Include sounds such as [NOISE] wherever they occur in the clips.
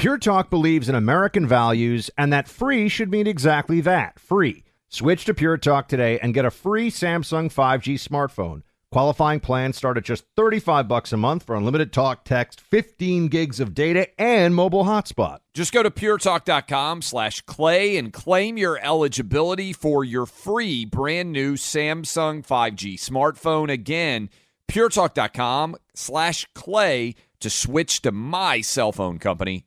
Pure Talk believes in American values and that free should mean exactly that free. Switch to Pure Talk today and get a free Samsung 5G smartphone. Qualifying plans start at just 35 bucks a month for unlimited talk, text, 15 gigs of data, and mobile hotspot. Just go to puretalk.com slash clay and claim your eligibility for your free brand new Samsung 5G smartphone. Again, puretalk.com slash clay to switch to my cell phone company,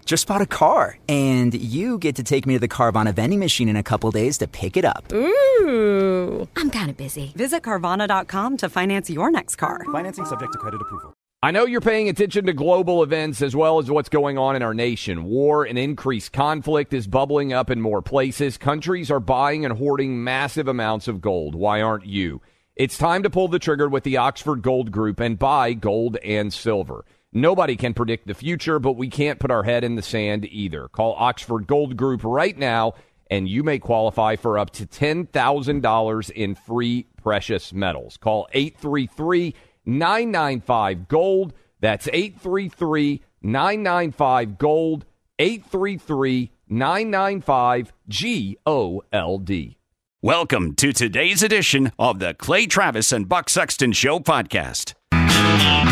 Just bought a car. And you get to take me to the Carvana vending machine in a couple days to pick it up. Ooh. I'm kind of busy. Visit Carvana.com to finance your next car. Financing subject to credit approval. I know you're paying attention to global events as well as what's going on in our nation. War and increased conflict is bubbling up in more places. Countries are buying and hoarding massive amounts of gold. Why aren't you? It's time to pull the trigger with the Oxford Gold Group and buy gold and silver. Nobody can predict the future, but we can't put our head in the sand either. Call Oxford Gold Group right now, and you may qualify for up to $10,000 in free precious metals. Call 833 995 Gold. That's 833 995 Gold. 833 995 G O L D. Welcome to today's edition of the Clay Travis and Buck Sexton Show podcast.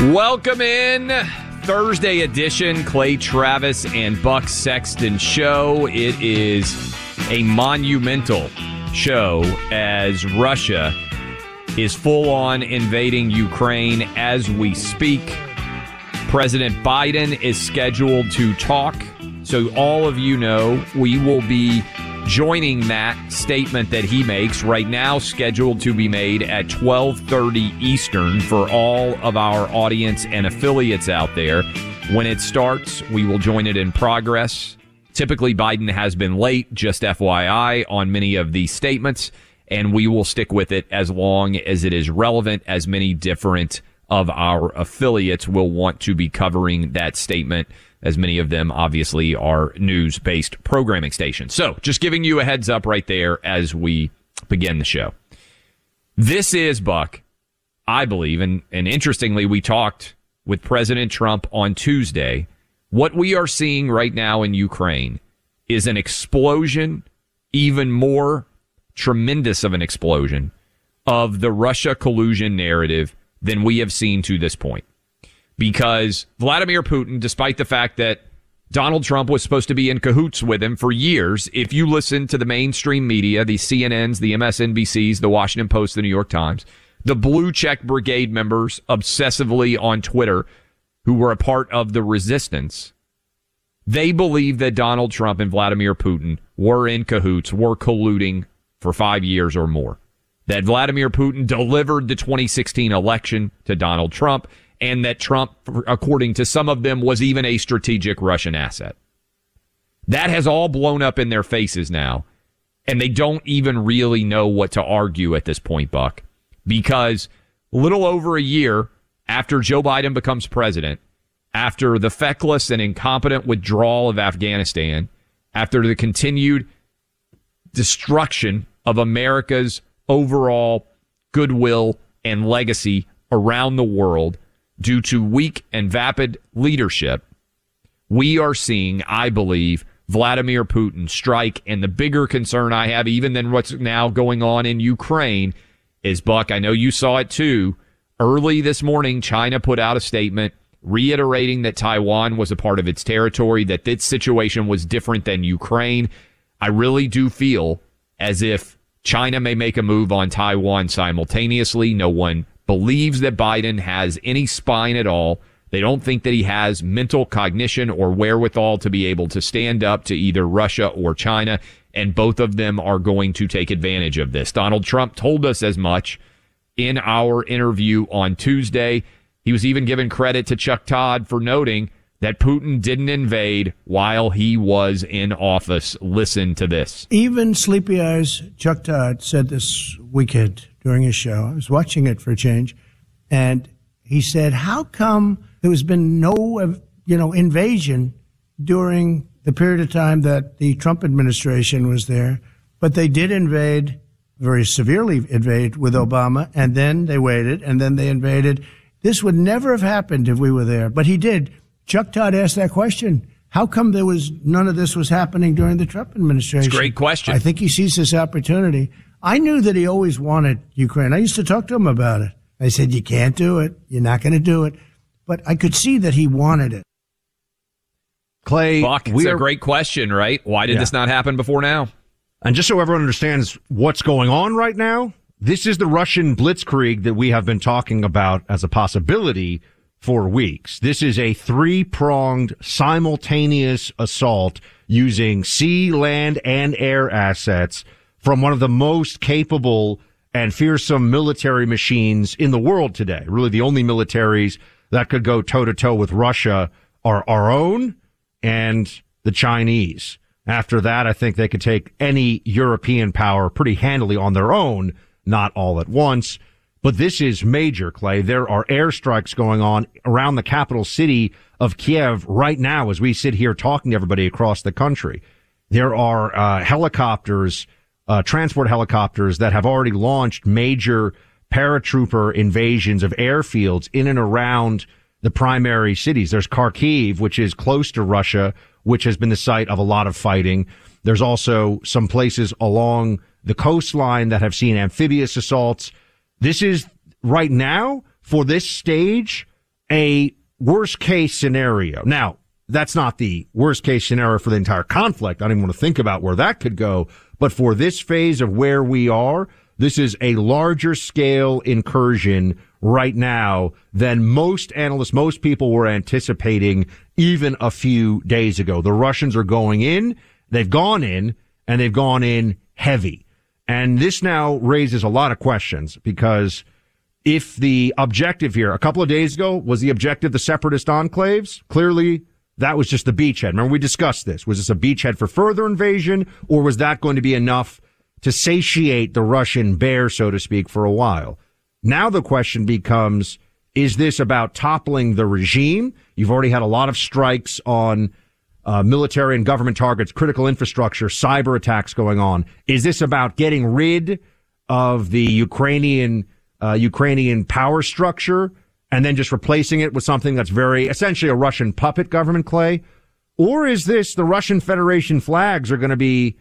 Welcome in Thursday edition Clay Travis and Buck Sexton show. It is a monumental show as Russia is full on invading Ukraine as we speak. President Biden is scheduled to talk. So all of you know we will be joining that statement that he makes right now scheduled to be made at 12:30 Eastern for all of our audience and affiliates out there. When it starts, we will join it in progress. Typically Biden has been late, just FYI, on many of these statements, and we will stick with it as long as it is relevant as many different of our affiliates will want to be covering that statement as many of them obviously are news based programming stations. So just giving you a heads up right there as we begin the show. This is Buck, I believe, and, and interestingly, we talked with President Trump on Tuesday. What we are seeing right now in Ukraine is an explosion, even more tremendous of an explosion of the Russia collusion narrative than we have seen to this point because Vladimir Putin, despite the fact that Donald Trump was supposed to be in cahoots with him for years, if you listen to the mainstream media, the CNNs, the MSNBCs, the Washington Post, the New York Times, the Blue Check Brigade members obsessively on Twitter who were a part of the resistance, they believe that Donald Trump and Vladimir Putin were in cahoots, were colluding for five years or more. That Vladimir Putin delivered the 2016 election to Donald Trump and that Trump, according to some of them, was even a strategic Russian asset. That has all blown up in their faces now, and they don't even really know what to argue at this point, Buck, because little over a year after Joe Biden becomes president, after the feckless and incompetent withdrawal of Afghanistan, after the continued destruction of America's overall goodwill and legacy around the world, due to weak and vapid leadership, we are seeing, I believe, Vladimir Putin strike. And the bigger concern I have, even than what's now going on in Ukraine, is Buck. I know you saw it too. Early this morning, China put out a statement reiterating that Taiwan was a part of its territory, that this situation was different than Ukraine. I really do feel as if China may make a move on Taiwan simultaneously. No one believes that Biden has any spine at all. They don't think that he has mental cognition or wherewithal to be able to stand up to either Russia or China. And both of them are going to take advantage of this. Donald Trump told us as much in our interview on Tuesday. He was even given credit to Chuck Todd for noting that Putin didn't invade while he was in office. Listen to this. Even Sleepy Eyes Chuck Todd said this weekend during his show. I was watching it for a change, and He said, "How come there has been no, you know, invasion during the period of time that the Trump administration was there, but they did invade, very severely invade with Obama, and then they waited, and then they invaded. This would never have happened if we were there, but he did. Chuck Todd asked that question. How come there was none of this was happening during the Trump administration? Great question. I think he sees this opportunity. I knew that he always wanted Ukraine. I used to talk to him about it. I said, "You can't do it. You're not going to do it." But I could see that he wanted it. Clay, Buck, it's a great question, right? Why did Yeah. this not happen before now? And just so everyone understands what's going on right now, this is the Russian blitzkrieg that we have been talking about as a possibility for weeks. This is a three pronged simultaneous assault using sea, land, and air assets from one of the most capable and fearsome military machines in the world today. Really the only militaries that could go toe to toe with Russia are our own and the Chinese. After that, I think they could take any European power pretty handily on their own, not all at once. But this is major, Clay. There are airstrikes going on around the capital city of Kiev right now as we sit here talking to everybody across the country. There are uh, helicopters, uh, transport helicopters that have already launched major paratrooper invasions of airfields in and around the primary cities. There's Kharkiv, which is close to Russia, which has been the site of a lot of fighting. There's also some places along the coastline that have seen amphibious assaults. This is right now for this stage a worst case scenario. Now, that's not the worst case scenario for the entire conflict. I don't even want to think about where that could go. But for this phase of where we are, this is a larger scale incursion right now than most analysts, most people were anticipating even a few days ago. The Russians are going in, they've gone in, and they've gone in heavy. And this now raises a lot of questions because if the objective here a couple of days ago was the objective the separatist enclaves, clearly that was just the beachhead. Remember we discussed this. Was this a beachhead for further invasion or was that going to be enough to satiate the Russian bear, so to speak, for a while? Now the question becomes, is this about toppling the regime? You've already had a lot of strikes on uh, military and government targets, critical infrastructure, cyber attacks going on. Is this about getting rid of the Ukrainian uh, Ukrainian power structure and then just replacing it with something that's very essentially a Russian puppet government clay? Or is this the Russian Federation flags are going to be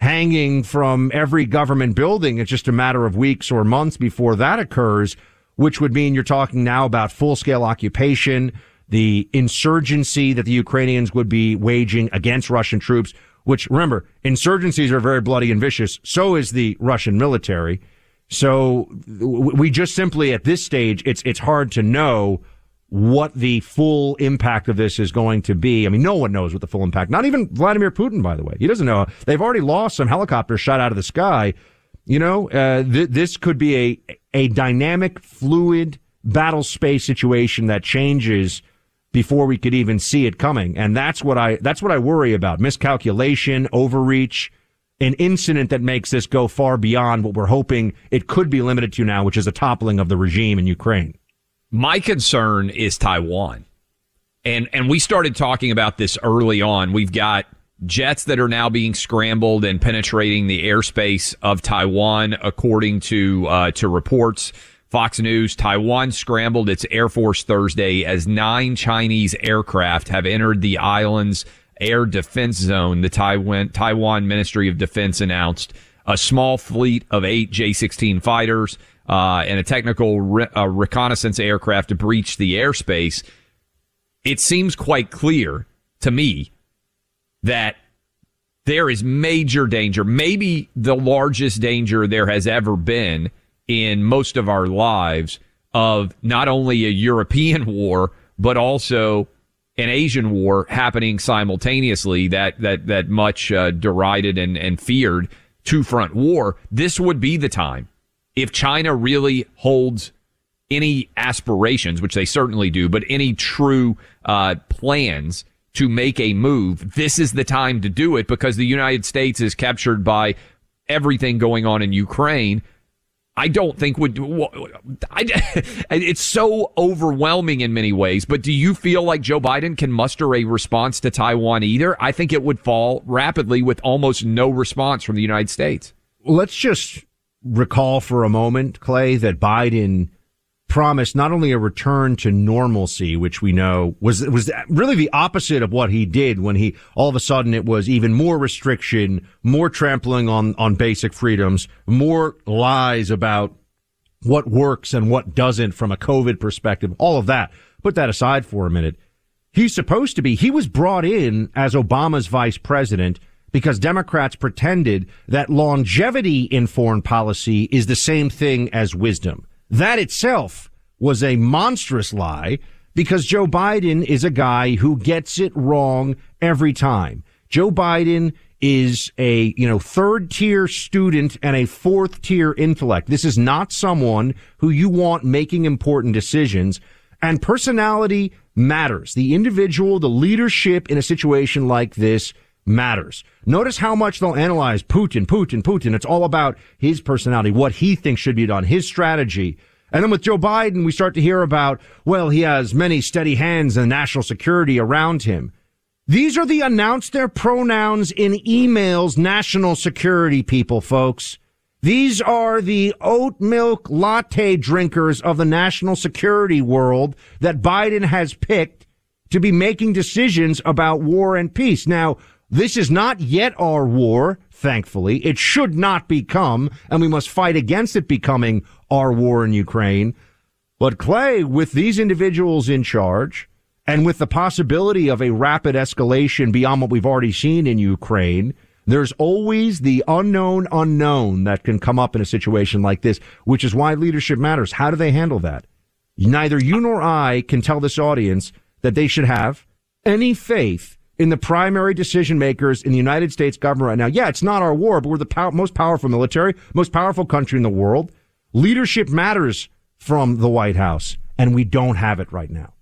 hanging from every government building? It's just a matter of weeks or months before that occurs, which would mean you're talking now about full scale occupation, the insurgency that the Ukrainians would be waging against Russian troops, which remember, insurgencies are very bloody and vicious. So is the Russian military. So we just simply at this stage, it's, it's hard to know what the full impact of this is going to be. I mean, no one knows what the full impact, not even Vladimir Putin, by the way. He doesn't know. They've already lost some helicopters shot out of the sky. You know, uh, th- this could be a, a dynamic, fluid battle space situation that changes before we could even see it coming. And that's what I, that's what I worry about. Miscalculation, overreach, an incident that makes this go far beyond what we're hoping it could be limited to now, which is a toppling of the regime in Ukraine. My concern is Taiwan. And and we started talking about this early on. We've got jets that are now being scrambled and penetrating the airspace of Taiwan, according to uh, to reports. Fox News, Taiwan scrambled its Air Force Thursday as nine Chinese aircraft have entered the island's air defense zone. The Taiwan Taiwan Ministry of Defense announced a small fleet of eight J-16 fighters uh, and a technical re- uh, reconnaissance aircraft to breach the airspace. It seems quite clear to me that there is major danger, maybe the largest danger there has ever been in most of our lives of not only a European [LAUGHS] war, but also an Asian war happening simultaneously that, that, that much uh, derided and, and feared two front war. This would be the time if China really holds any aspirations, which they certainly do, but any true uh, plans to make a move, this is the time to do it because the United States is captured by everything going on in Ukraine. I don't think would. [LAUGHS] It's so overwhelming in many ways. But do you feel like Joe Biden can muster a response to Taiwan either? I think it would fall rapidly with almost no response from the United States. Let's just recall for a moment, Clay, that Biden promised not only a return to normalcy, which we know was was really the opposite of what he did when he all of a sudden it was even more restriction, more trampling on on basic freedoms, more lies about what works and what doesn't from a COVID perspective, all of that. Put that aside for a minute. He's supposed to be, he was brought in as Obama's vice president because Democrats pretended that longevity in foreign policy is the same thing as wisdom. That itself was a monstrous lie because Joe Biden is a guy who gets it wrong every time. Joe Biden is a, you know, third tier student and a fourth tier intellect. This is not someone who you want making important decisions and personality matters. The individual, the leadership in a situation like this matters. Notice how much they'll analyze Putin, Putin, Putin. It's all about his personality, what he thinks should be done, his strategy. And then with Joe Biden, we start to hear about, well, he has many steady hands and national security around him. These are the announce their pronouns in emails national security people, folks. These are the oat milk latte drinkers of the national security world that Biden has picked to be making decisions about war and peace. Now, this is not yet our war, thankfully. It should not become, and we must fight against it becoming our war in Ukraine. But Clay, with these individuals in charge, and with the possibility of a rapid escalation beyond what we've already seen in Ukraine, there's always the unknown unknown that can come up in a situation like this, which is why leadership matters. How do they handle that? Neither you nor I can tell this audience that they should have any faith in the primary decision makers in the United States government right now. Yeah, it's not our war, but we're the pow- most powerful military, most powerful country in the world. Leadership matters from the White House, and we don't have it right now.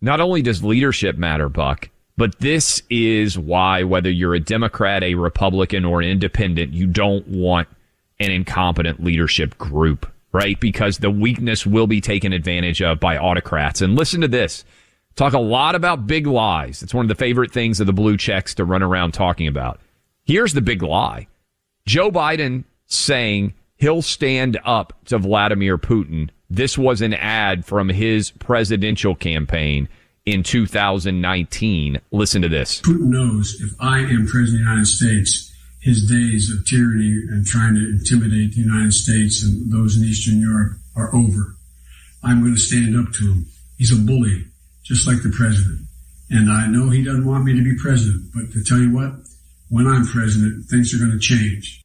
Not only does leadership matter, Buck, but this is why, whether you're a Democrat, a Republican, or an independent, you don't want an incompetent leadership group, right? Because the weakness will be taken advantage of by autocrats. And listen to this. Talk a lot about big lies. It's one of the favorite things of the blue checks to run around talking about. Here's the big lie. Joe Biden saying he'll stand up to Vladimir Putin. This was an ad from his presidential campaign in 2019. Listen to this. Putin knows if I am president of the United States, his days of tyranny and trying to intimidate the United States and those in Eastern Europe are over. I'm going to stand up to him. He's a bully just like the president. And I know he doesn't want me to be president, but to tell you what, when I'm president, things are going to change.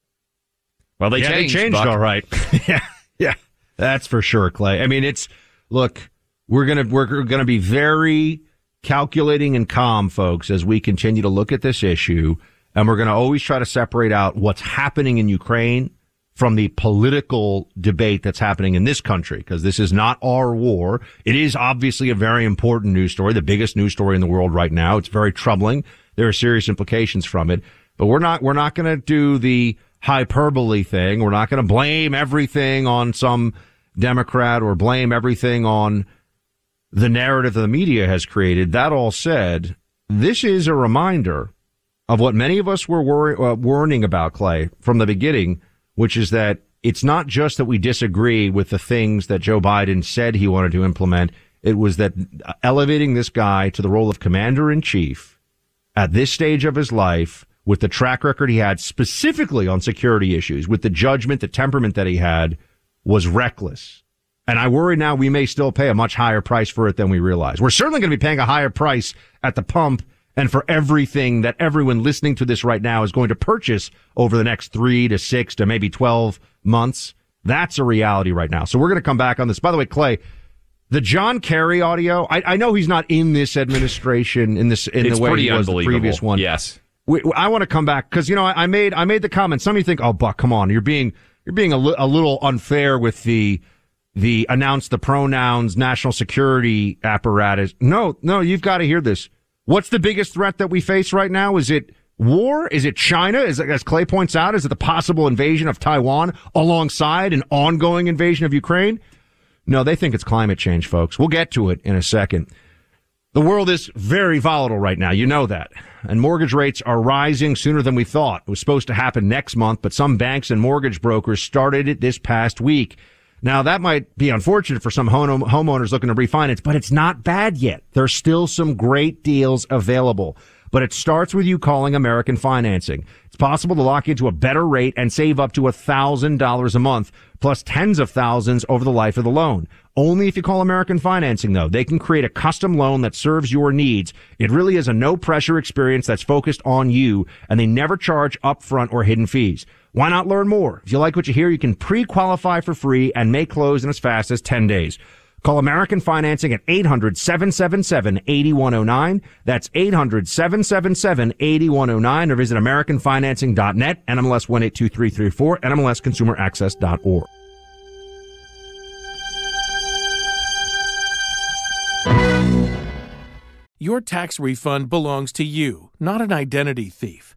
Well, they yeah, changed. They changed, Buck. all right. [LAUGHS] yeah, yeah, that's for sure, Clay. I mean, it's look, we're gonna we're gonna be very calculating and calm, folks, as we continue to look at this issue, and we're gonna always try to separate out what's happening in Ukraine from the political debate that's happening in this country, because this is not our war. It is obviously a very important news story, the biggest news story in the world right now. It's very troubling. There are serious implications from it, but we're not, we're not going to do the hyperbole thing. We're not going to blame everything on some Democrat or blame everything on the narrative that the media has created. That all said, this is a reminder of what many of us were wor- uh, warning about, Clay, from the beginning which is that it's not just that we disagree with the things that Joe Biden said he wanted to implement. It was that elevating this guy to the role of commander in chief at this stage of his life with the track record he had specifically on security issues, with the judgment, the temperament that he had was reckless. And I worry now we may still pay a much higher price for it than we realize. We're certainly going to be paying a higher price at the pump and for everything that everyone listening to this right now is going to purchase over the next three to six to maybe 12 months. That's a reality right now. So we're going to come back on this. By the way, Clay, the John Kerry audio, I, I know he's not in this administration in this, in it's the way he was the previous one. Yes. We, I want to come back because, you know, I, I, made, I made the comment. Some of you think, oh, Buck, come on. You're being, you're being a, li- a little unfair with the, the announce the pronouns national security apparatus. No, no, you've got to hear this. What's the biggest threat that we face right now? Is it War? Is it China? Is it, as Clay points out, is it the possible invasion of Taiwan alongside an ongoing invasion of Ukraine? No, they think it's climate change, folks. We'll get to it in a second. The world is very volatile right now. You know that. And mortgage rates are rising sooner than we thought. It was supposed to happen next month, but some banks and mortgage brokers started it this past week. Now that might be unfortunate for some home- homeowners looking to refinance, but it's not bad yet. There's still some great deals available but it starts with you calling American Financing. It's possible to lock into a better rate and save up to a $1,000 a month, plus tens of thousands over the life of the loan. Only if you call American Financing, though. They can create a custom loan that serves your needs. It really is a no pressure experience that's focused on you, and they never charge upfront or hidden fees. Why not learn more? If you like what you hear, you can pre-qualify for free and may close in as fast as 10 days. Call American Financing at 800-777-8109. That's 800-777-8109 or visit AmericanFinancing.net, NMLS 182334, NMLSConsumerAccess.org. Your tax refund belongs to you, not an identity thief.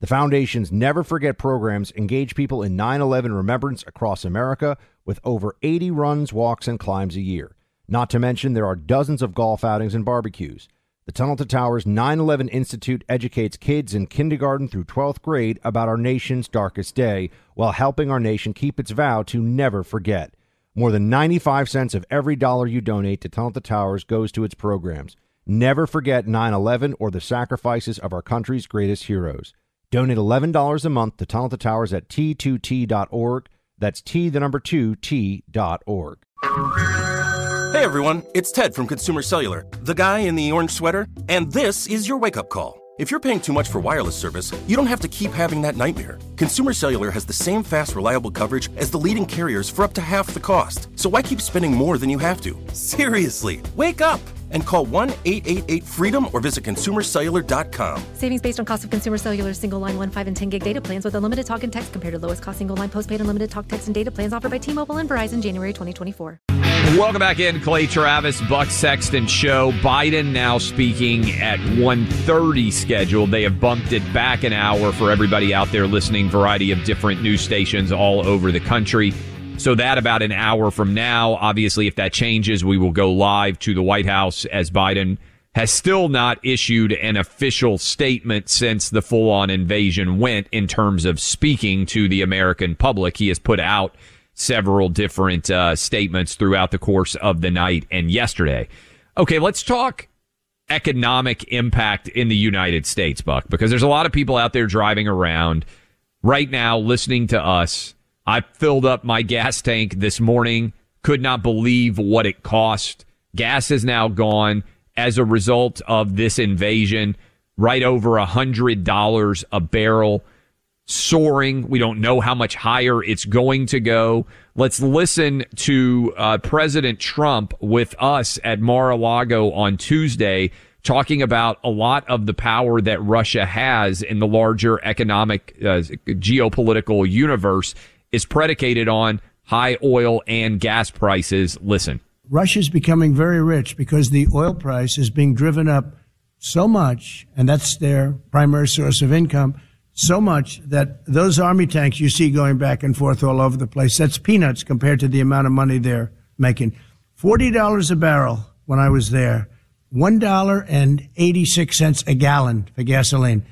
The Foundation's Never Forget programs engage people in 9 11 remembrance across America with over 80 runs, walks, and climbs a year. Not to mention, there are dozens of golf outings and barbecues. The Tunnel to Towers 9 11 Institute educates kids in kindergarten through 12th grade about our nation's darkest day while helping our nation keep its vow to never forget. More than 95 cents of every dollar you donate to Tunnel to Towers goes to its programs. Never forget 9 11 or the sacrifices of our country's greatest heroes. Donate $11 a month to Tunnel to Towers at t2t.org. That's T, the number two, T.org. Hey everyone, it's Ted from Consumer Cellular, the guy in the orange sweater, and this is your wake up call. If you're paying too much for wireless service, you don't have to keep having that nightmare. Consumer Cellular has the same fast, reliable coverage as the leading carriers for up to half the cost. So why keep spending more than you have to? Seriously, wake up! And call 1 888 freedom or visit consumercellular.com. Savings based on cost of consumer cellular single line 1, 5, and 10 gig data plans with unlimited talk and text compared to lowest cost single line postpaid unlimited talk, text, and data plans offered by T Mobile and Verizon January 2024. Welcome back in, Clay Travis, Buck Sexton Show. Biden now speaking at 1.30 scheduled. They have bumped it back an hour for everybody out there listening, variety of different news stations all over the country. So that about an hour from now, obviously, if that changes, we will go live to the White House as Biden has still not issued an official statement since the full on invasion went in terms of speaking to the American public. He has put out several different uh, statements throughout the course of the night and yesterday. Okay, let's talk economic impact in the United States, Buck, because there's a lot of people out there driving around right now listening to us I filled up my gas tank this morning. Could not believe what it cost. Gas is now gone as a result of this invasion. Right over a hundred dollars a barrel, soaring. We don't know how much higher it's going to go. Let's listen to uh, President Trump with us at Mar-a-Lago on Tuesday talking about a lot of the power that Russia has in the larger economic uh, geopolitical universe is predicated on high oil and gas prices. Listen. Russia's becoming very rich because the oil price is being driven up so much, and that's their primary source of income, so much that those army tanks you see going back and forth all over the place, that's peanuts compared to the amount of money they're making. $40 a barrel when I was there, $1.86 a gallon for gasoline.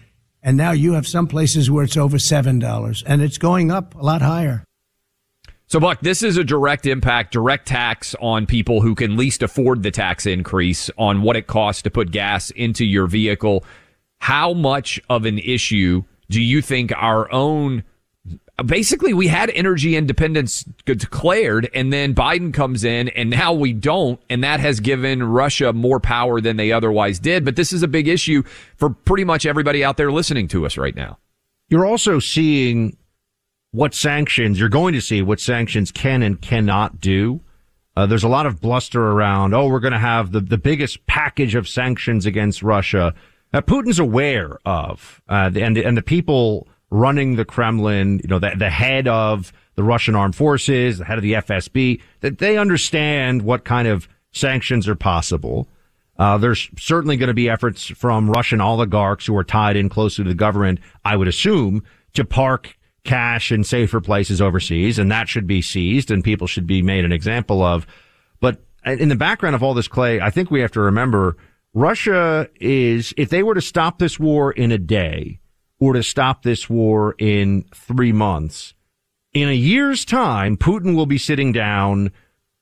And now you have some places where it's over $7, and it's going up a lot higher. So, Buck, this is a direct impact, direct tax on people who can least afford the tax increase on what it costs to put gas into your vehicle. How much of an issue do you think our own basically we had energy independence declared and then Biden comes in and now we don't and that has given Russia more power than they otherwise did but this is a big issue for pretty much everybody out there listening to us right now. You're also seeing what sanctions you're going to see what sanctions can and cannot do. Uh, there's a lot of bluster around. Oh, we're going to have the, the biggest package of sanctions against Russia. Uh, Putin's aware of, uh, and and the people running the Kremlin, you know, the, the head of the Russian armed forces, the head of the FSB, that they understand what kind of sanctions are possible. Uh, there's certainly going to be efforts from Russian oligarchs who are tied in closely to the government, I would assume, to park cash in safer places overseas, and that should be seized and people should be made an example of. But in the background of all this, Clay, I think we have to remember Russia is, if they were to stop this war in a day or to stop this war in three months, in a year's time, Putin will be sitting down,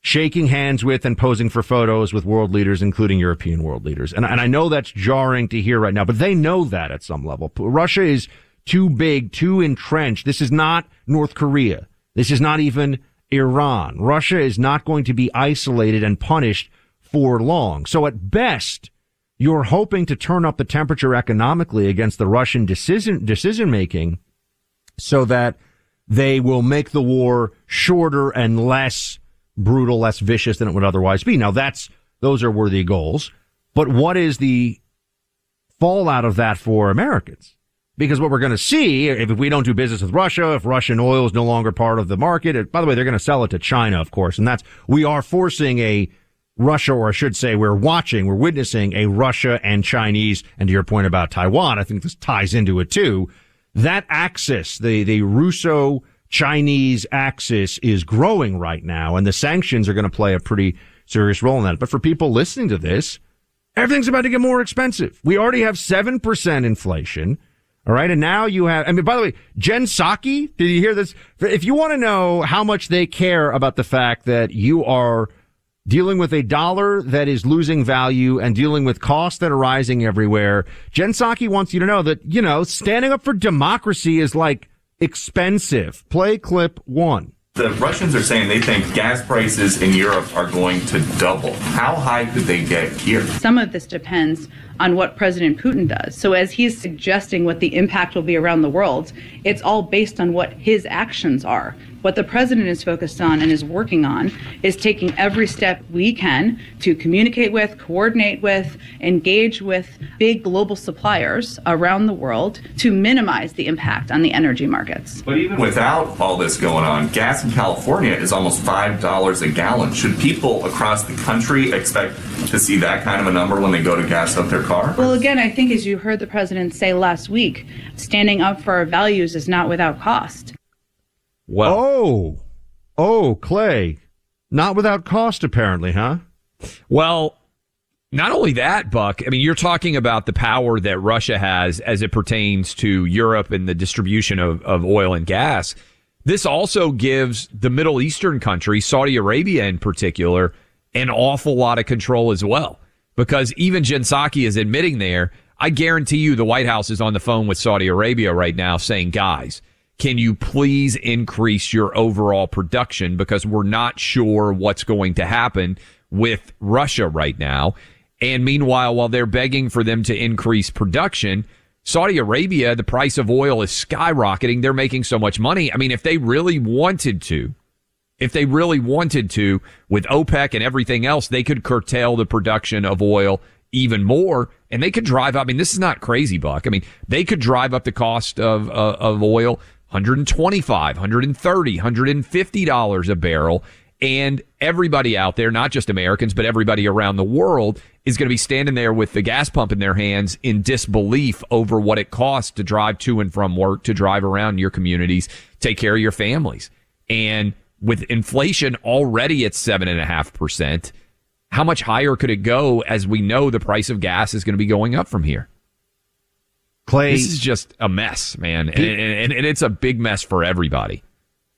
shaking hands with and posing for photos with world leaders, including European world leaders. And, and I know that's jarring to hear right now, but they know that at some level. Russia is too big, too entrenched. This is not North Korea. This is not even Iran. Russia is not going to be isolated and punished for long. So at best, you're hoping to turn up the temperature economically against the Russian decision decision making so that they will make the war shorter and less brutal, less vicious than it would otherwise be. Now that's those are worthy goals. But what is the fallout of that for Americans? Because what we're going to see, if we don't do business with Russia, if Russian oil is no longer part of the market, by the way, they're going to sell it to China, of course, and that's, we are forcing a Russia, or I should say, we're watching, we're witnessing a Russia and Chinese, and to your point about Taiwan, I think this ties into it too. That axis, the, the Russo Chinese axis is growing right now, and the sanctions are going to play a pretty serious role in that. But for people listening to this, everything's about to get more expensive. We already have 7% inflation. All right. And now you have, I mean, by the way, Jen Psaki, did you hear this? If you want to know how much they care about the fact that you are dealing with a dollar that is losing value and dealing with costs that are rising everywhere. Jen Psaki wants you to know that, you know, standing up for democracy is like expensive. Play clip one. The Russians are saying they think gas prices in Europe are going to double. How high could they get here? Some of this depends on what President Putin does. So, as he's suggesting what the impact will be around the world, it's all based on what his actions are. What the president is focused on and is working on is taking every step we can to communicate with, coordinate with, engage with big global suppliers around the world to minimize the impact on the energy markets. But even without all this going on, gas in California is almost $5 a gallon. Should people across the country expect to see that kind of a number when they go to gas up their car? Well, again, I think as you heard the president say last week, standing up for our values is not without cost. Well, oh, oh, Clay, not without cost, apparently, huh? Well, not only that, Buck. I mean, you're talking about the power that Russia has as it pertains to Europe and the distribution of, of oil and gas. This also gives the Middle Eastern country, Saudi Arabia in particular, an awful lot of control as well. Because even Jen Psaki is admitting there, I guarantee you the White House is on the phone with Saudi Arabia right now saying, guys, can you please increase your overall production because we're not sure what's going to happen with Russia right now. And meanwhile, while they're begging for them to increase production, Saudi Arabia, the price of oil is skyrocketing. They're making so much money. I mean, if they really wanted to, if they really wanted to, with OPEC and everything else, they could curtail the production of oil even more and they could drive up. I mean, this is not crazy, Buck. I mean, they could drive up the cost of, uh, of oil 125, 130, 150 dollars a barrel And everybody out there, not just Americans, but everybody around the world is going to be standing there with the gas pump in their hands in disbelief over what it costs to drive to and from work, to drive around your communities, take care of your families. And with inflation already at seven and a half percent, how much higher could it go as we know the price of gas is going to be going up from here? Clay, this is just a mess, man. And, and, and it's a big mess for everybody.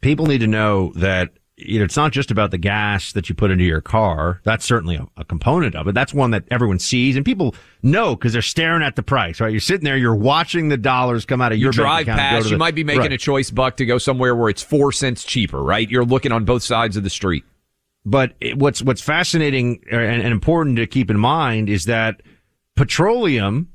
People need to know that you know, it's not just about the gas that you put into your car. That's certainly a, a component of it. That's one that everyone sees and people know because they're staring at the price, right? You're sitting there, you're watching the dollars come out of you your drive past. The, you might be making right. a choice, Buck, to go somewhere where it's four cents cheaper, right? You're looking on both sides of the street. But it, what's what's fascinating uh, and, and important to keep in mind is that petroleum,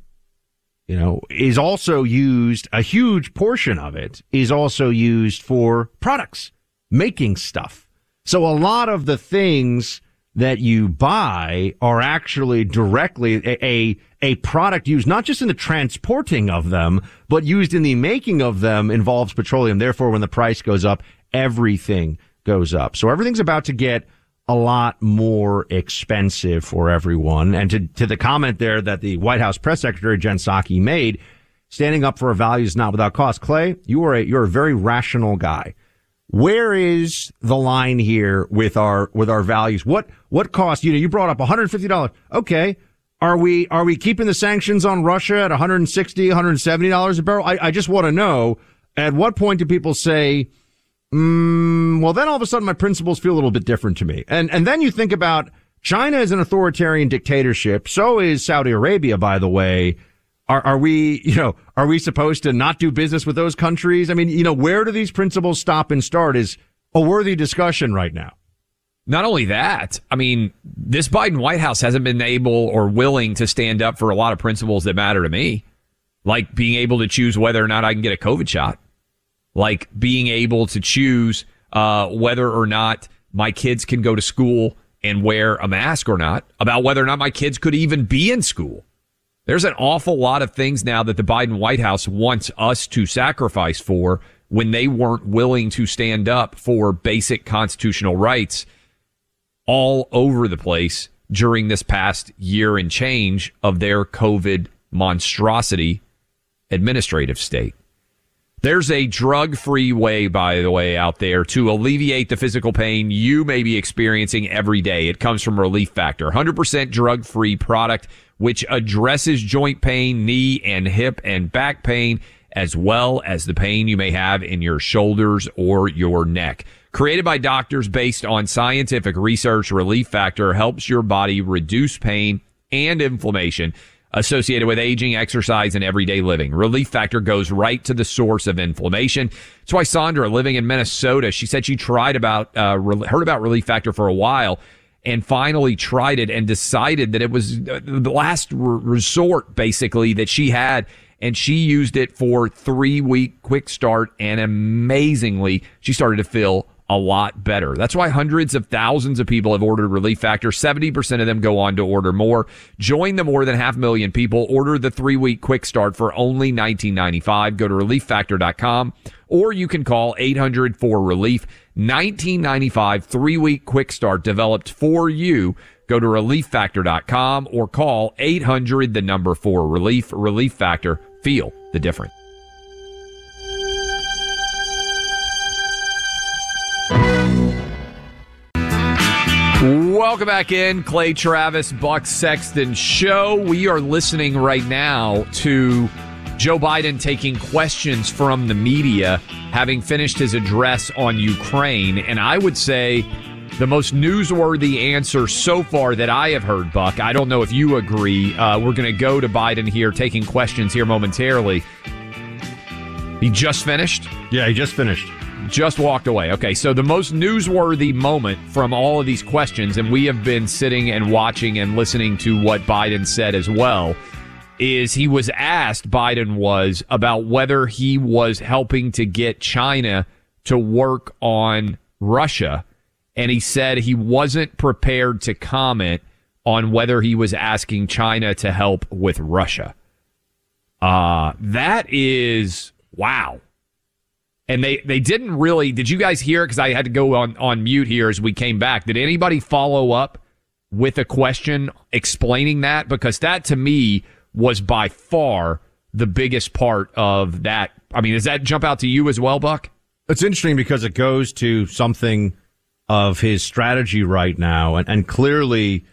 you know, is also used. A huge portion of it is also used for products making stuff. So a lot of the things that you buy are actually directly a, a, a, product used not just in the transporting of them, but used in the making of them involves petroleum. Therefore, when the price goes up, everything goes up. So everything's about to get a lot more expensive for everyone. And to, to the comment there that the White House press secretary, Jen Psaki made, standing up for a value is not without cost. Clay, you are a, you're a very rational guy. Where is the line here with our with our values? What what cost? You know, you brought up $150. Okay. Are we are we keeping the sanctions on Russia at 160, 170 dollars a barrel? I, I just want to know at what point do people say, mm, well, then all of a sudden my principles feel a little bit different to me. And and then you think about China is an authoritarian dictatorship. So is Saudi Arabia, by the way. Are, are we, you know, are we supposed to not do business with those countries? I mean, you know, where do these principles stop and start is a worthy discussion right now. Not only that, I mean, this Biden White House hasn't been able or willing to stand up for a lot of principles that matter to me, like being able to choose whether or not I can get a COVID shot, like being able to choose uh, whether or not my kids can go to school and wear a mask or not, about whether or not my kids could even be in school. There's an awful lot of things now that the Biden White House wants us to sacrifice for when they weren't willing to stand up for basic constitutional rights all over the place during this past year and change of their COVID monstrosity administrative state. There's a drug free way, by the way, out there to alleviate the physical pain you may be experiencing every day. It comes from Relief Factor, 100% drug free product which addresses joint pain, knee and hip and back pain, as well as the pain you may have in your shoulders or your neck. Created by doctors based on scientific research, Relief Factor helps your body reduce pain and inflammation associated with aging, exercise, and everyday living. Relief Factor goes right to the source of inflammation. That's why Sandra, living in Minnesota, she said she tried about, uh, heard about Relief Factor for a while and finally tried it and decided that it was the last resort basically that she had and she used it for three week quick start and amazingly she started to feel a lot better. That's why hundreds of thousands of people have ordered Relief Factor. 70% of them go on to order more. Join the more than half million people. Order the three week quick start for only $19.95. Go to relieffactor.com or you can call 800 for relief. 1995 three week quick start developed for you. Go to relieffactor.com or call 800 the number for relief. Relief Factor. Feel the difference. Welcome back in, Clay Travis, Buck Sexton Show. We are listening right now to Joe Biden taking questions from the media, having finished his address on Ukraine. And I would say the most newsworthy answer so far that I have heard, Buck, I don't know if you agree. Uh, we're going to go to Biden here, taking questions here momentarily. He just finished? Yeah, he just finished. Just walked away. Okay, so the most newsworthy moment from all of these questions, and we have been sitting and watching and listening to what Biden said as well, is he was asked, Biden was, about whether he was helping to get China to work on Russia. And he said he wasn't prepared to comment on whether he was asking China to help with Russia. Uh, that is wow. And they they didn't really. Did you guys hear? Because I had to go on on mute here as we came back. Did anybody follow up with a question explaining that? Because that to me was by far the biggest part of that. I mean, does that jump out to you as well, Buck? It's interesting because it goes to something of his strategy right now, and, and clearly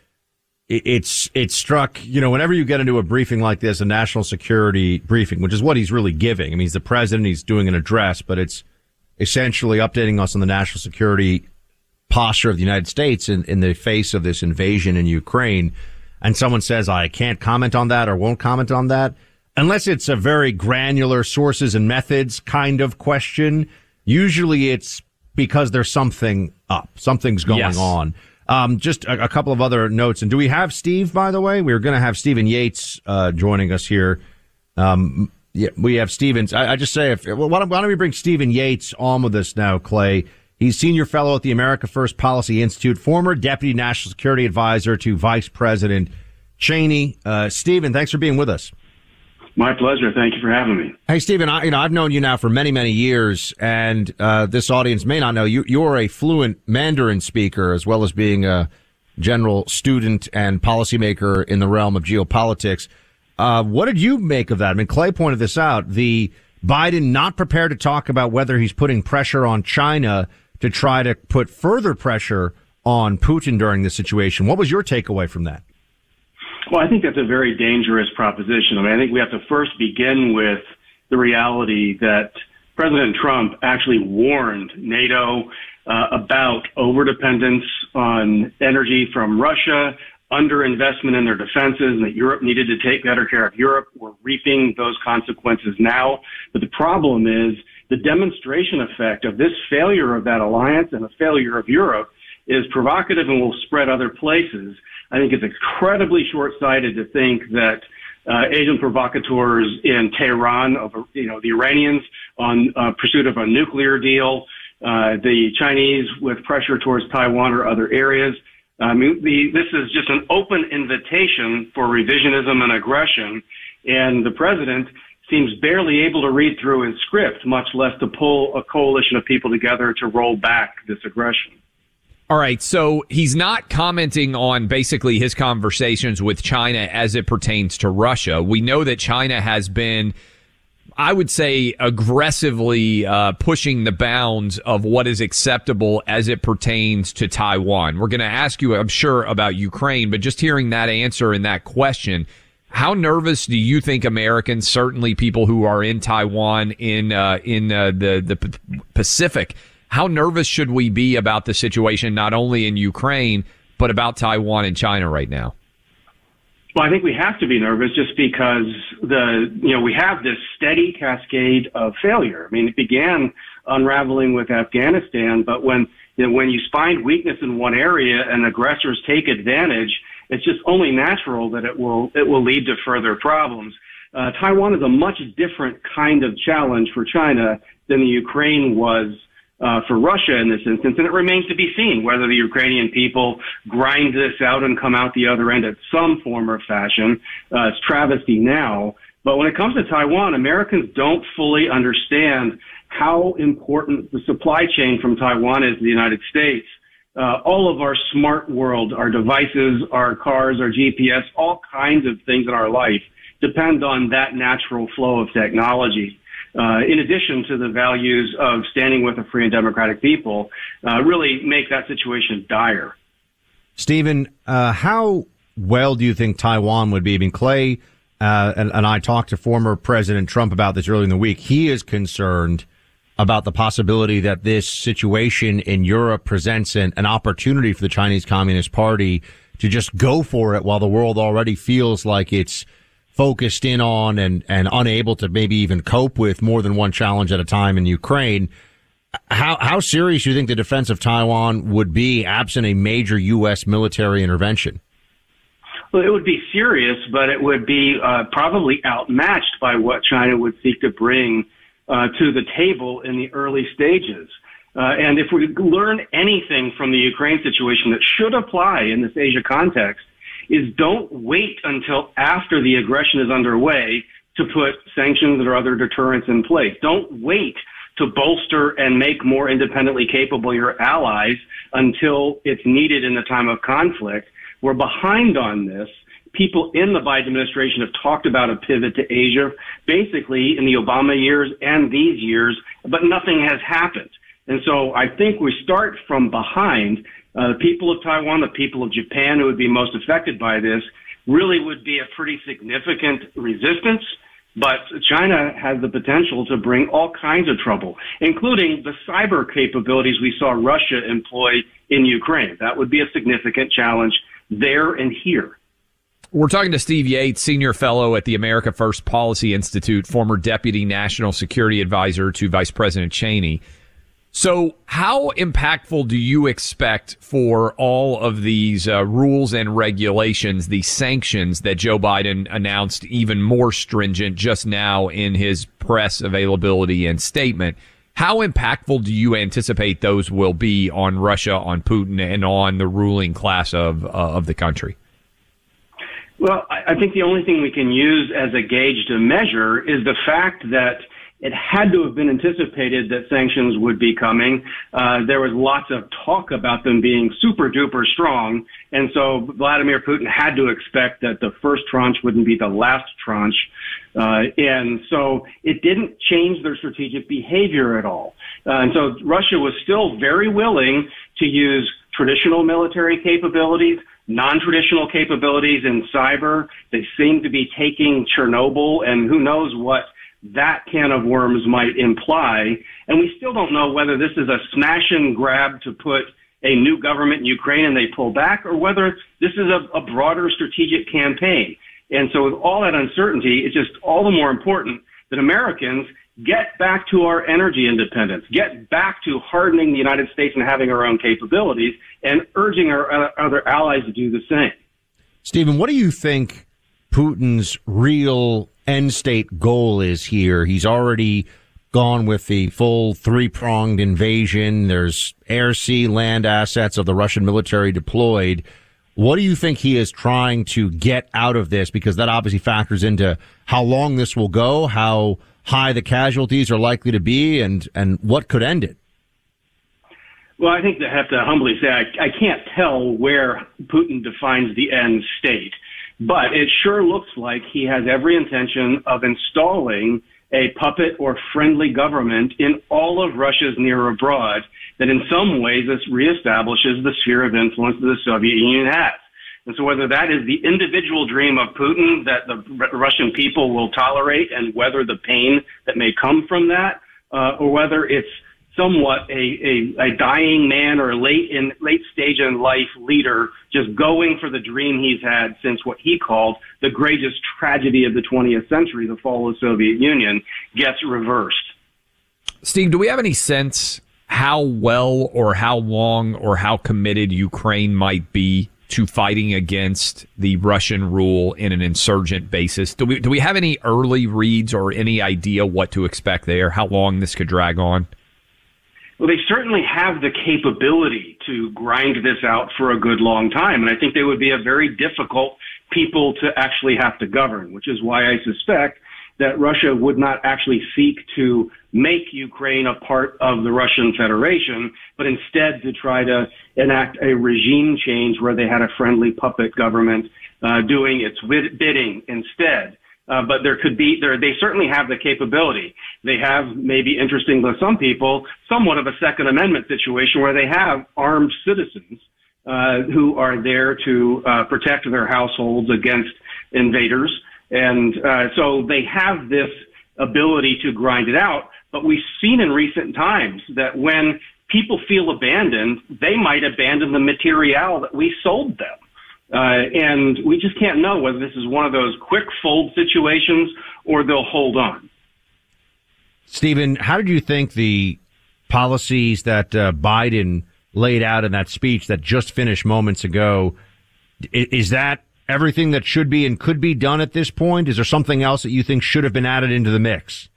it's it struck you know whenever you get into a briefing like this a national security briefing which is what he's really giving. I mean he's the president he's doing an address but it's essentially updating us on the national security posture of the united states in, in the face of this invasion in ukraine. And someone says i can't comment on that or won't comment on that. Unless it's a very granular sources and methods kind of question usually it's because there's something up something's going Yes. on um, just a, a couple of other notes. And do we have Steve, by the way? We are going to have Stephen Yates uh, joining us here. Um, yeah, we have Stevens. I, I just say, if, why, don't, why don't we bring Stephen Yates on with us now, Clay? He's senior fellow at the America First Policy Institute, former deputy national security advisor to Vice President Cheney. Uh, Stephen, thanks for being with us. My pleasure. Thank you for having me. Hey, Stephen, I, you know, I've known you now for many, many years, and uh, this audience may not know you. You're a fluent Mandarin speaker, as well as being a general student and policymaker in the realm of geopolitics. Uh, what did you make of that? I mean, Clay pointed this out. The Biden not prepared to talk about whether he's putting pressure on China to try to put further pressure on Putin during this situation. What was your takeaway from that? Well, I think that's a very dangerous proposition. I mean, I think we have to first begin with the reality that President Trump actually warned NATO uh, about overdependence on energy from Russia, underinvestment in their defenses, and that Europe needed to take better care of Europe. We're reaping those consequences now. But the problem is the demonstration effect of this failure of that alliance and the failure of Europe is provocative and will spread other places. I think it's incredibly short-sighted to think that uh, Asian provocateurs in Tehran, of you know the Iranians on uh, pursuit of a nuclear deal, uh, the Chinese with pressure towards Taiwan or other areas. I mean, the, this is just an open invitation for revisionism and aggression, and the president seems barely able to read through his script, much less to pull a coalition of people together to roll back this aggression. All right, so he's not commenting on basically his conversations with China as it pertains to Russia. We know that China has been, I would say, aggressively uh, pushing the bounds of what is acceptable as it pertains to Taiwan. We're going to ask you, I'm sure, about Ukraine, but just hearing that answer and that question, how nervous do you think Americans, certainly people who are in Taiwan, in uh, in uh, the the Pacific, how nervous should we be about the situation, not only in Ukraine but about Taiwan and China right now? Well, I think we have to be nervous just because the, you know, we have this steady cascade of failure. I mean, it began unraveling with Afghanistan, but when, you know, when you find weakness in one area and aggressors take advantage, it's just only natural that it will, it will lead to further problems. Uh, Taiwan is a much different kind of challenge for China than the Ukraine was uh, for Russia in this instance, and it remains to be seen whether the Ukrainian people grind this out and come out the other end at some form or fashion. Uh, it's travesty now, but when it comes to Taiwan, Americans don't fully understand how important the supply chain from Taiwan is to the United States. Uh, all of our smart world, our devices, our cars, our GPS, all kinds of things in our life depend on that natural flow of technology uh, in addition to the values of standing with a free and democratic people, uh, really make that situation dire. Stephen, uh, how well do you think Taiwan would be? I mean, Clay uh, and, and I talked to former President Trump about this earlier in the week. He is concerned about the possibility that this situation in Europe presents an, an opportunity for the Chinese Communist Party to just go for it while the world already feels like it's focused in on and, and unable to maybe even cope with more than one challenge at a time in Ukraine. How how serious do you think the defense of Taiwan would be absent a major U.S. military intervention? Well, it would be serious, but it would be uh, probably outmatched by what China would seek to bring uh, to the table in the early stages. Uh, and if we learn anything from the Ukraine situation that should apply in this Asia context, is don't wait until after the aggression is underway to put sanctions or other deterrents in place. Don't wait to bolster and make more independently capable your allies until it's needed in the time of conflict. We're behind on this. People in the Biden administration have talked about a pivot to Asia, basically in the Obama years and these years, but nothing has happened. And so I think we start from behind. Uh, the people of Taiwan, the people of Japan who would be most affected by this, really would be a pretty significant resistance. But China has the potential to bring all kinds of trouble, including the cyber capabilities we saw Russia employ in Ukraine. That would be a significant challenge there and here. We're talking to Steve Yates, senior fellow at the America First Policy Institute, former deputy national security advisor to Vice President Cheney. So, how impactful do you expect for all of these uh, rules and regulations, the sanctions that Joe Biden announced even more stringent just now in his press availability and statement? How impactful do you anticipate those will be on Russia, on Putin, and on the ruling class of uh, of the country? Well, I think the only thing we can use as a gauge to measure is the fact that it had to have been anticipated that sanctions would be coming. Uh, there was lots of talk about them being super duper strong. And so Vladimir Putin had to expect that the first tranche wouldn't be the last tranche. Uh, and so it didn't change their strategic behavior at all. Uh, and so Russia was still very willing to use traditional military capabilities, non-traditional capabilities in cyber. They seem to be taking Chernobyl and who knows what that can of worms might imply. And we still don't know whether this is a smash and grab to put a new government in Ukraine and they pull back or whether this is a, a broader strategic campaign. And so with all that uncertainty, it's just all the more important that Americans get back to our energy independence, get back to hardening the United States and having our own capabilities and urging our uh, other allies to do the same. Stephen, what do you think Putin's real end state goal is here. He's already gone with the full three pronged invasion. There's air, sea, land assets of the Russian military deployed. What do you think he is trying to get out of this? Because that obviously factors into how long this will go, how high the casualties are likely to be, and, and what could end it. Well, I think I have to humbly say I, I can't tell where Putin defines the end state. But it sure looks like he has every intention of installing a puppet or friendly government in all of Russia's near abroad that in some ways this reestablishes the sphere of influence that the Soviet Union has. And so whether that is the individual dream of Putin that the R- Russian people will tolerate and weather the pain that may come from that, uh, or whether it's somewhat a, a, a dying man or a late in late stage in life leader just going for the dream he's had since what he called the greatest tragedy of the 20th century, the fall of the Soviet Union, gets reversed. Steve, do we have any sense how well or how long or how committed Ukraine might be to fighting against the Russian rule in an insurgent basis? Do we do we have any early reads or any idea what to expect there? How long this could drag on? Well, they certainly have the capability to grind this out for a good long time. And I think they would be a very difficult people to actually have to govern, which is why I suspect that Russia would not actually seek to make Ukraine a part of the Russian Federation, but instead to try to enact a regime change where they had a friendly puppet government uh, doing its bidding instead. Uh, but there could be there they certainly have the capability. They have maybe interesting to some people somewhat of a Second Amendment situation where they have armed citizens uh, who are there to uh, protect their households against invaders, and uh, so they have this ability to grind it out. But we've seen in recent times that when people feel abandoned, they might abandon the material that we sold them. Uh, and we just can't know whether this is one of those quick fold situations or they'll hold on. Stephen, how did you think the policies that uh, Biden laid out in that speech that just finished moments ago is that everything that should be and could be done at this point? Is there something else that you think should have been added into the mix?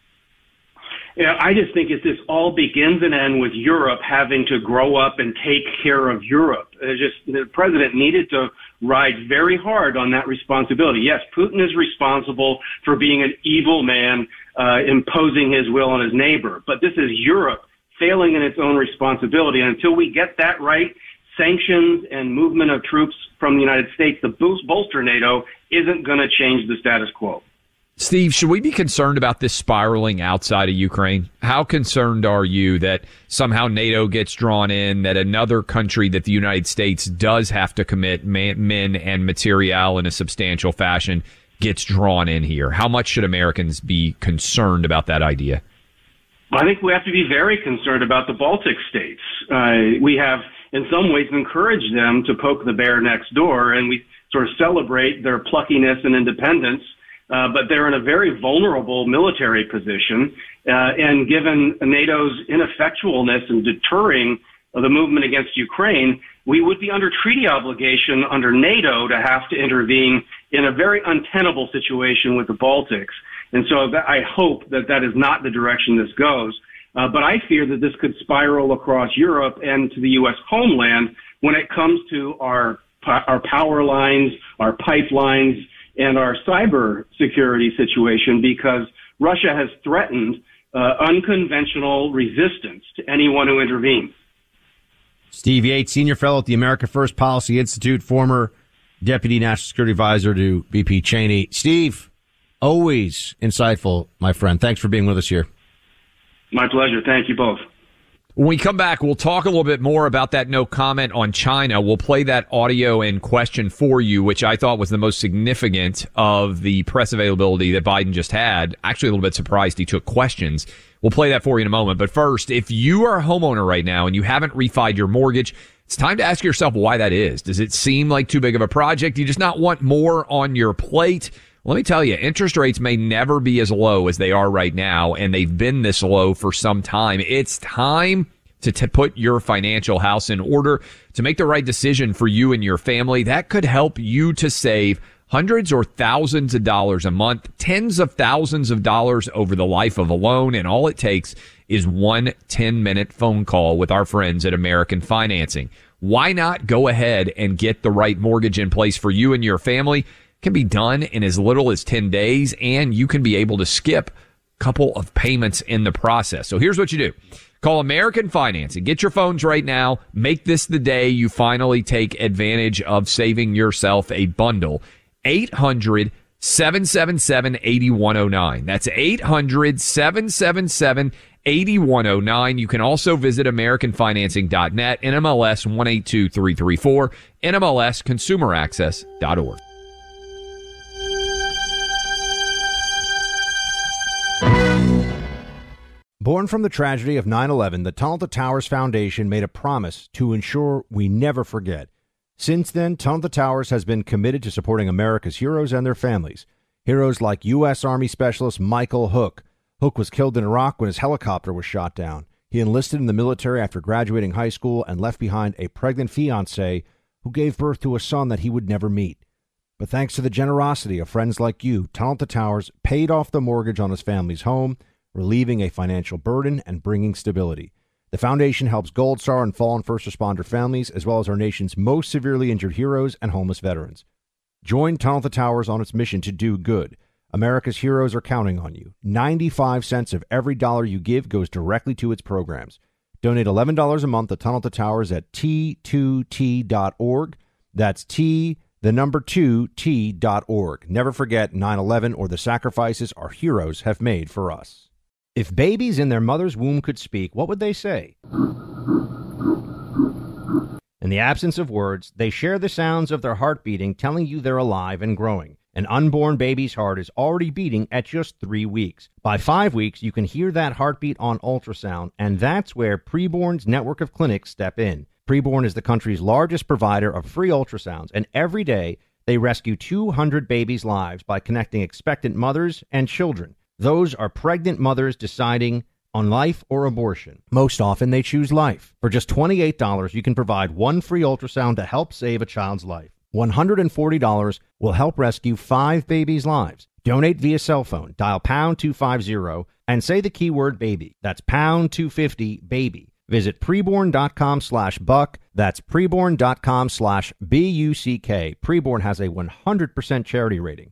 Yeah, I just think if this all begins and ends with Europe having to grow up and take care of Europe. It's just the president needed to ride very hard on that responsibility. Yes, Putin is responsible for being an evil man uh, imposing his will on his neighbor. But this is Europe failing in its own responsibility. And until we get that right, sanctions and movement of troops from the United States to boost, bolster NATO isn't going to change the status quo. Steve, should we be concerned about this spiraling outside of Ukraine? How concerned are you that somehow NATO gets drawn in, that another country that the United States does have to commit men and material in a substantial fashion gets drawn in here? How much should Americans be concerned about that idea? I think we have to be very concerned about the Baltic states. Uh, we have, in some ways, encouraged them to poke the bear next door, and we sort of celebrate their pluckiness and independence. Uh, but they're in a very vulnerable military position, uh, and given NATO's ineffectualness in deterring the movement against Ukraine, we would be under treaty obligation under NATO to have to intervene in a very untenable situation with the Baltics. And so that, I hope that that is not the direction this goes. Uh, but I fear that this could spiral across Europe and to the U.S. homeland when it comes to our our power lines, our pipelines, and our cyber security situation because Russia has threatened uh, unconventional resistance to anyone who intervenes. Steve Yates, senior fellow at the America First Policy Institute, former deputy national security advisor to VP Cheney. Steve, Always insightful, my friend. Thanks for being with us here. My pleasure. Thank you both. When we come back, we'll talk a little bit more about that no comment on China. We'll play that audio in question for you, which I thought was the most significant of the press availability that Biden just had. Actually, a little bit surprised he took questions. We'll play that for you in a moment. But first, if you are a homeowner right now and you haven't refied your mortgage, it's time to ask yourself why that is. Does it seem like too big of a project? Do you just not want more on your plate? Let me tell you, interest rates may never be as low as they are right now, and they've been this low for some time. It's time to t- put your financial house in order to make the right decision for you and your family. That could help you to save hundreds or thousands of dollars a month, tens of thousands of dollars over the life of a loan. And all it takes is one 10 minute phone call with our friends at American Financing. Why not go ahead and get the right mortgage in place for you and your family? Can be done in as little as 10 days and you can be able to skip a couple of payments in the process. So here's what you do. Call American Financing. Get your phones right now. Make this the day you finally take advantage of saving yourself a bundle. 800 777 8109. That's 800 777 8109. You can also visit AmericanFinancing.net, NMLS 182334, NMLSConsumerAccess.org. Born from the tragedy of 9 11, the Tunnel to Towers Foundation made a promise to ensure we never forget. Since then, Tunnel to Towers has been committed to supporting America's heroes and their families. Heroes like U.S. Army Specialist Michael Hook. Hook was killed in Iraq when his helicopter was shot down. He enlisted in the military after graduating high school and left behind a pregnant fiancee who gave birth to a son that he would never meet. But thanks to the generosity of friends like you, Tunnel to Towers paid off the mortgage on his family's home relieving a financial burden and bringing stability. The foundation helps Gold Star and fallen first responder families, as well as our nation's most severely injured heroes and homeless veterans. Join Tunnel the Towers on its mission to do good. America's heroes are counting on you. 95 cents of every dollar you give goes directly to its programs. Donate $11 a month to Tunnel to Towers at t2t.org. That's T, the number 2, t.org. Never forget 9 11 or the sacrifices our heroes have made for us. If babies in their mother's womb could speak, what would they say? In the absence of words, they share the sounds of their heart beating, telling you they're alive and growing. An unborn baby's heart is already beating at just three weeks. By five weeks, you can hear that heartbeat on ultrasound, and that's where Preborn's network of clinics step in. Preborn is the country's largest provider of free ultrasounds, and every day they rescue 200 babies' lives by connecting expectant mothers and children. Those are pregnant mothers deciding on life or abortion. Most often they choose life. For just $28, you can provide one free ultrasound to help save a child's life. $140 will help rescue five babies' lives. Donate via cell phone. Dial pound 250 and say the keyword baby. That's pound 250 baby. Visit preborn.com slash buck. That's preborn.com slash B U C K. Preborn has a 100% charity rating.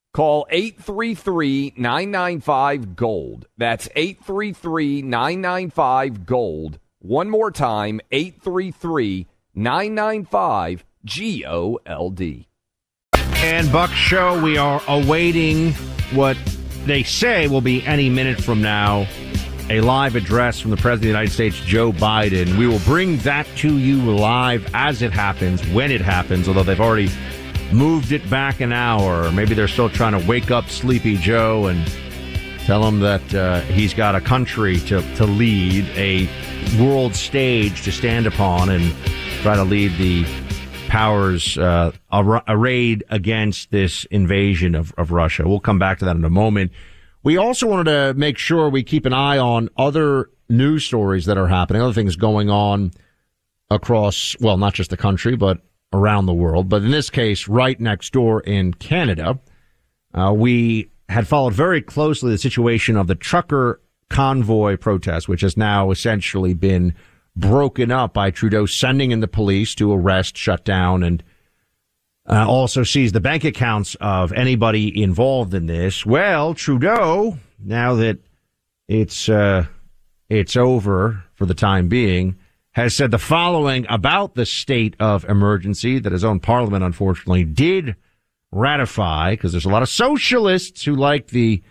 Call 833 995 Gold. That's 833 995 Gold. One more time 833 995 G O L D. And Buck Show, we are awaiting what they say will be any minute from now a live address from the President of the United States, Joe Biden. We will bring that to you live as it happens, when it happens, although they've already moved it back an hour. Maybe they're still trying to wake up Sleepy Joe and tell him that uh, he's got a country to, to lead, a world stage to stand upon, and try to lead the powers uh, arrayed against this invasion of, of Russia. We'll come back to that in a moment. We also wanted to make sure we keep an eye on other news stories that are happening, other things going on across, well, not just the country, but around the world, but in this case, right next door in Canada. Uh, we had followed very closely the situation of the trucker convoy protest, which has now essentially been broken up by Trudeau sending in the police to arrest, shut down, and uh, also seize the bank accounts of anybody involved in this. Well, Trudeau, now that it's uh, it's over for the time being, has said the following about the state of emergency that his own parliament, unfortunately, did ratify because there's a lot of socialists who like the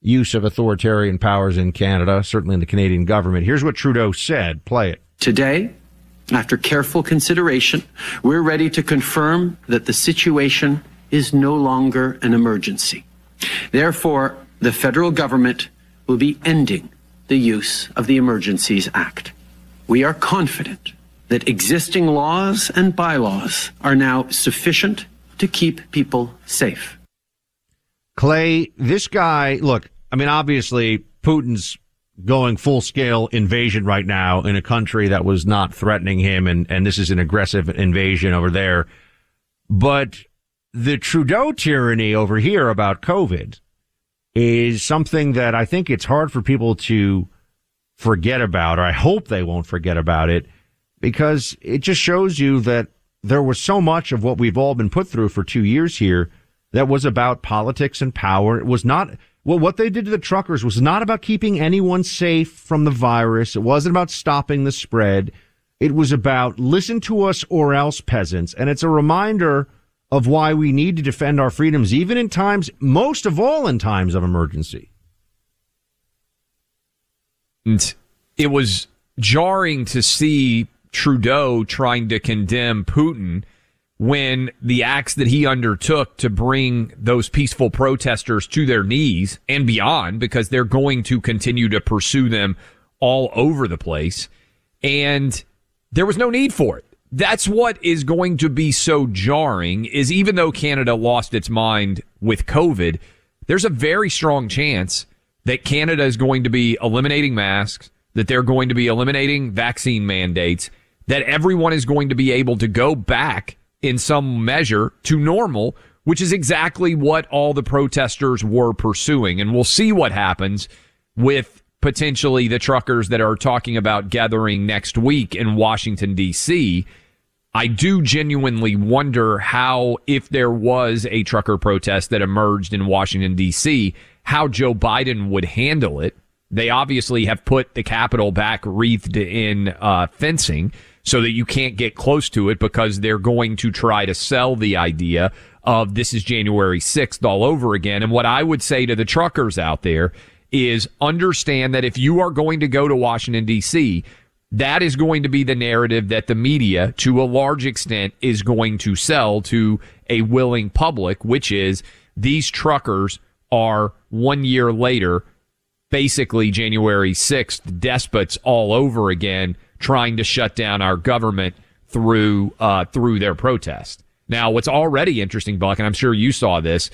use of authoritarian powers in Canada, certainly in the Canadian government. Here's what Trudeau said. Play it. Today, after careful consideration, we're ready to confirm that the situation is no longer an emergency. Therefore, the federal government will be ending the use of the Emergencies Act. We are confident that existing laws and bylaws are now sufficient to keep people safe. Clay, this guy, look, I mean, obviously, Putin's going full scale invasion right now in a country that was not threatening him, and, and this is an aggressive invasion over there. But the Trudeau tyranny over here about COVID is something that I think it's hard for people to forget about, or I hope they won't forget about it, because it just shows you that there was so much of what we've all been put through for two years here that was about politics and power. It was not, well, what they did to the truckers was not about keeping anyone safe from the virus. It wasn't about stopping the spread. It was about listen to us or else peasants. And it's a reminder of why we need to defend our freedoms, even in times, most of all in times of emergency. And it was jarring to see Trudeau trying to condemn Putin when the acts that he undertook to bring those peaceful protesters to their knees and beyond, because they're going to continue to pursue them all over the place. And there was no need for it. That's what is going to be so jarring is even though Canada lost its mind with COVID, there's a very strong chance that Canada is going to be eliminating masks, that they're going to be eliminating vaccine mandates, that everyone is going to be able to go back in some measure to normal, which is exactly what all the protesters were pursuing. And we'll see what happens with potentially the truckers that are talking about gathering next week in Washington, D.C. I do genuinely wonder how, if there was a trucker protest that emerged in Washington, D.C., how Joe Biden would handle it. They obviously have put the Capitol back wreathed in uh, fencing. so that you can't get close to it because they're going to try to sell the idea of this is January 6th all over again. And what I would say to the truckers out there is understand that if you are going to go to Washington, D.C., that is going to be the narrative that the media, to a large extent, is going to sell to a willing public, which is these truckers are one year later, basically January 6th, despots all over again, trying to shut down our government through, uh, through their protest. Now, what's already interesting, Buck, and I'm sure you saw this.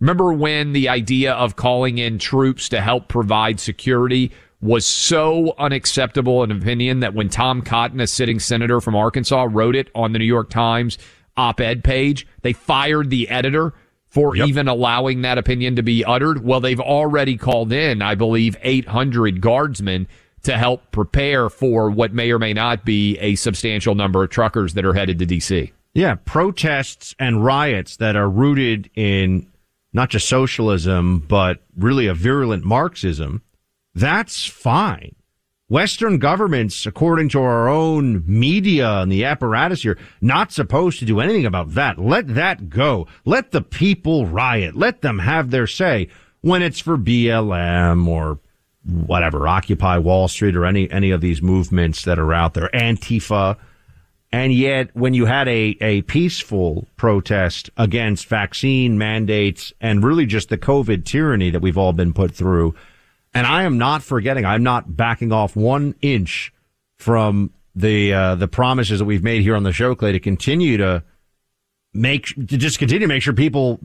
Remember when the idea of calling in troops to help provide security was so unacceptable an opinion that when Tom Cotton, a sitting senator from Arkansas, wrote it on the New York Times op-ed page, they fired the editor for yep. even allowing that opinion to be uttered. Well, they've already called in, I believe, 800 guardsmen to help prepare for what may or may not be a substantial number of truckers that are headed to D.C. Yeah, protests and riots that are rooted in not just socialism, but really a virulent Marxism. That's fine. Western governments, according to our own media and the apparatus here, not supposed to do anything about that. Let that go. Let the people riot. Let them have their say when it's for BLM or whatever, Occupy Wall Street or any, any of these movements that are out there, Antifa. And yet, when you had a, a peaceful protest against vaccine mandates and really just the COVID tyranny that we've all been put through, and I am not forgetting, I'm not backing off one inch from the uh, the promises that we've made here on the show, Clay, to continue to make to just continue to make sure people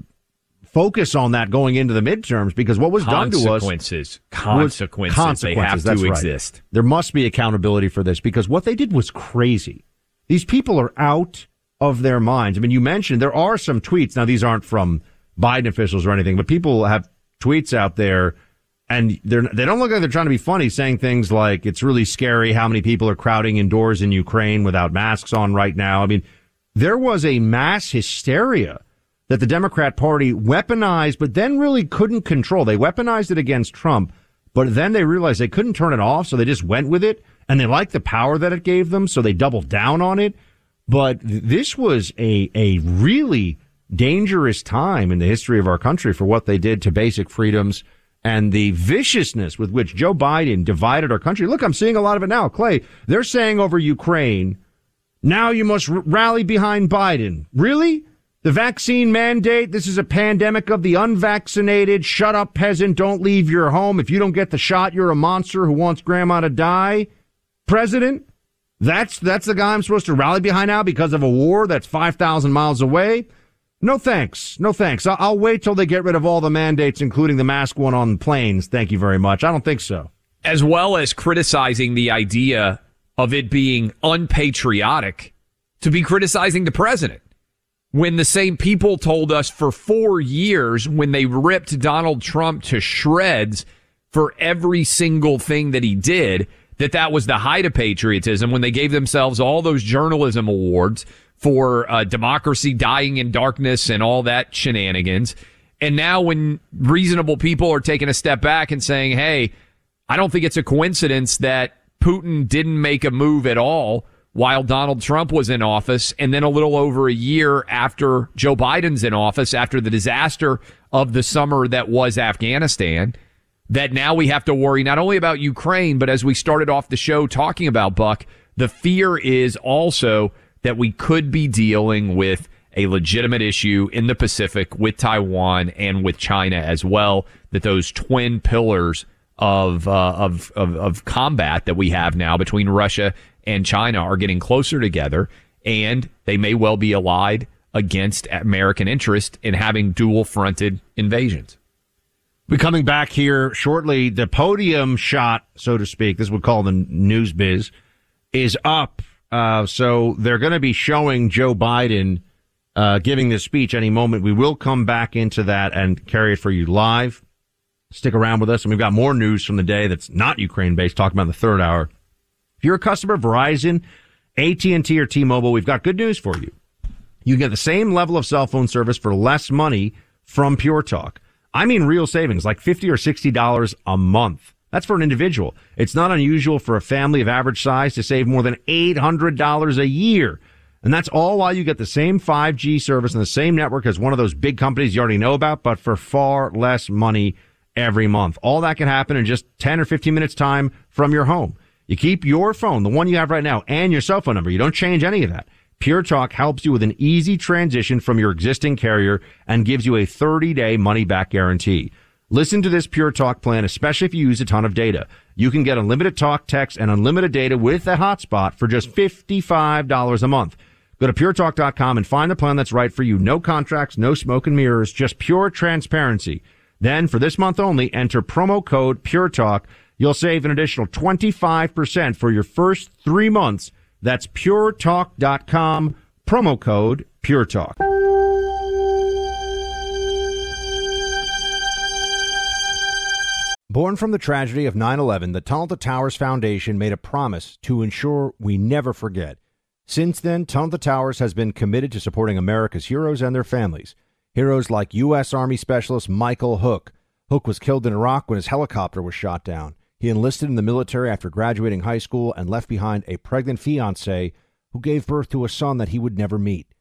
focus on that going into the midterms because what was done to us consequences consequences, consequences they have to right. exist. There must be accountability for this because what they did was crazy. These people are out of their minds. I mean, you mentioned there are some tweets. Now, these aren't from Biden officials or anything, but people have tweets out there and they're they don't look like they're trying to be funny, saying things like it's really scary how many people are crowding indoors in Ukraine without masks on right now. I mean, there was a mass hysteria that the Democrat Party weaponized, but then really couldn't control. They weaponized it against Trump, but then they realized they couldn't turn it off, so they just went with it, and they liked the power that it gave them, so they doubled down on it. But this was a a really dangerous time in the history of our country for what they did to basic freedoms and the viciousness with which Joe Biden divided our country. Look, I'm seeing a lot of it now. Clay, they're saying over Ukraine, now you must r- rally behind Biden. Really? The vaccine mandate, this is a pandemic of the unvaccinated. Shut up, peasant. Don't leave your home. If you don't get the shot, you're a monster who wants grandma to die. President, that's, that's the guy I'm supposed to rally behind now because of a war that's 5,000 miles away. No thanks. No thanks. I'll, wait till they get rid of all the mandates, including the mask one on planes. Thank you very much. I don't think so. As well as criticizing the idea of it being unpatriotic to be criticizing the president. When the same people told us for four years when they ripped Donald Trump to shreds for every single thing that he did, that that was the height of patriotism when they gave themselves all those journalism awards for uh, democracy dying in darkness and all that shenanigans. And now when reasonable people are taking a step back and saying, Hey, I don't think it's a coincidence that Putin didn't make a move at all while Donald Trump was in office. And then a little over a year after Joe Biden's in office, after the disaster of the summer that was Afghanistan, that now we have to worry not only about Ukraine, but as we started off the show talking about Buck, the fear is also that we could be dealing with a legitimate issue in the Pacific with Taiwan and with China as well. That those twin pillars of, uh, of, of of combat that we have now between Russia and China are getting closer together, and they may well be allied against American interest in having dual fronted invasions. We're coming back here shortly. The podium shot, so to speak, this we call the news biz, is up uh, so they're going to be showing Joe Biden uh, giving this speech any moment. We will come back into that and carry it for you live. Stick around with us, and we've got more news from the day that's not Ukraine based. Talking about the third hour. If you're a customer of Verizon, AT and T, or T-Mobile, we've got good news for you. You get the same level of cell phone service for less money from Pure Talk. I mean, real savings, like fifty or sixty dollars a month. That's for an individual. It's not unusual for a family of average size to save more than $800 a year. And that's all while you get the same 5G service and the same network as one of those big companies you already know about, but for far less money every month. All that can happen in just 10 or 15 minutes time from your home. You keep your phone, the one you have right now, and your cell phone number. You don't change any of that. Pure Talk helps you with an easy transition from your existing carrier and gives you a 30 day money back guarantee. Listen to this Pure Talk plan, especially if you use a ton of data. You can get unlimited talk, text, and unlimited data with a hotspot for just $55 a month. Go to puretalk.com and find the plan that's right for you. No contracts, no smoke and mirrors, just pure transparency. Then for this month only, enter promo code Pure Talk. You'll save an additional 25% for your first three months. That's puretalk.com, promo code Pure Talk. Born from the tragedy of 9 11, the Tunnel to Towers Foundation made a promise to ensure we never forget. Since then, Tunnel to Towers has been committed to supporting America's heroes and their families. Heroes like U.S. Army Specialist Michael Hook. Hook was killed in Iraq when his helicopter was shot down. He enlisted in the military after graduating high school and left behind a pregnant fiancee who gave birth to a son that he would never meet.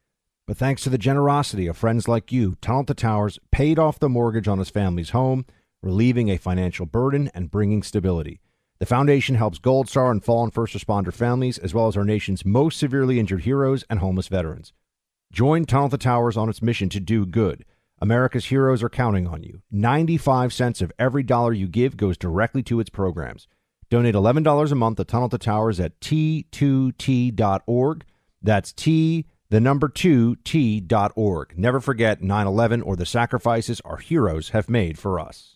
But thanks to the generosity of friends like you, Tunnel to Towers paid off the mortgage on his family's home relieving a financial burden and bringing stability. The foundation helps Gold Star and fallen first responder families, as well as our nation's most severely injured heroes and homeless veterans. Join Tunnel to Towers on its mission to do good. America's heroes are counting on you. 95 cents of every dollar you give goes directly to its programs. Donate $11 a month to Tunnel to Towers at t2t.org. That's T, the number 2, t.org. Never forget 9 11 or the sacrifices our heroes have made for us.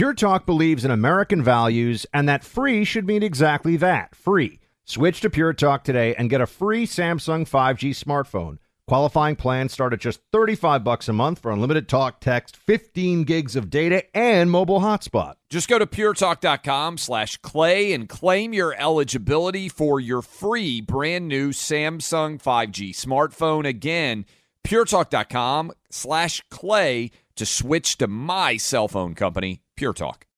Pure Talk believes in American values and that free should mean exactly that free. Switch to Pure Talk today and get a free Samsung 5G smartphone. Qualifying plans start at just 35 bucks a month for unlimited talk, text, 15 gigs of data, and mobile hotspot. Just go to puretalk.com slash clay and claim your eligibility for your free brand new Samsung 5G smartphone. Again, puretalk.com slash clay to switch to my cell phone company, Pure Talk.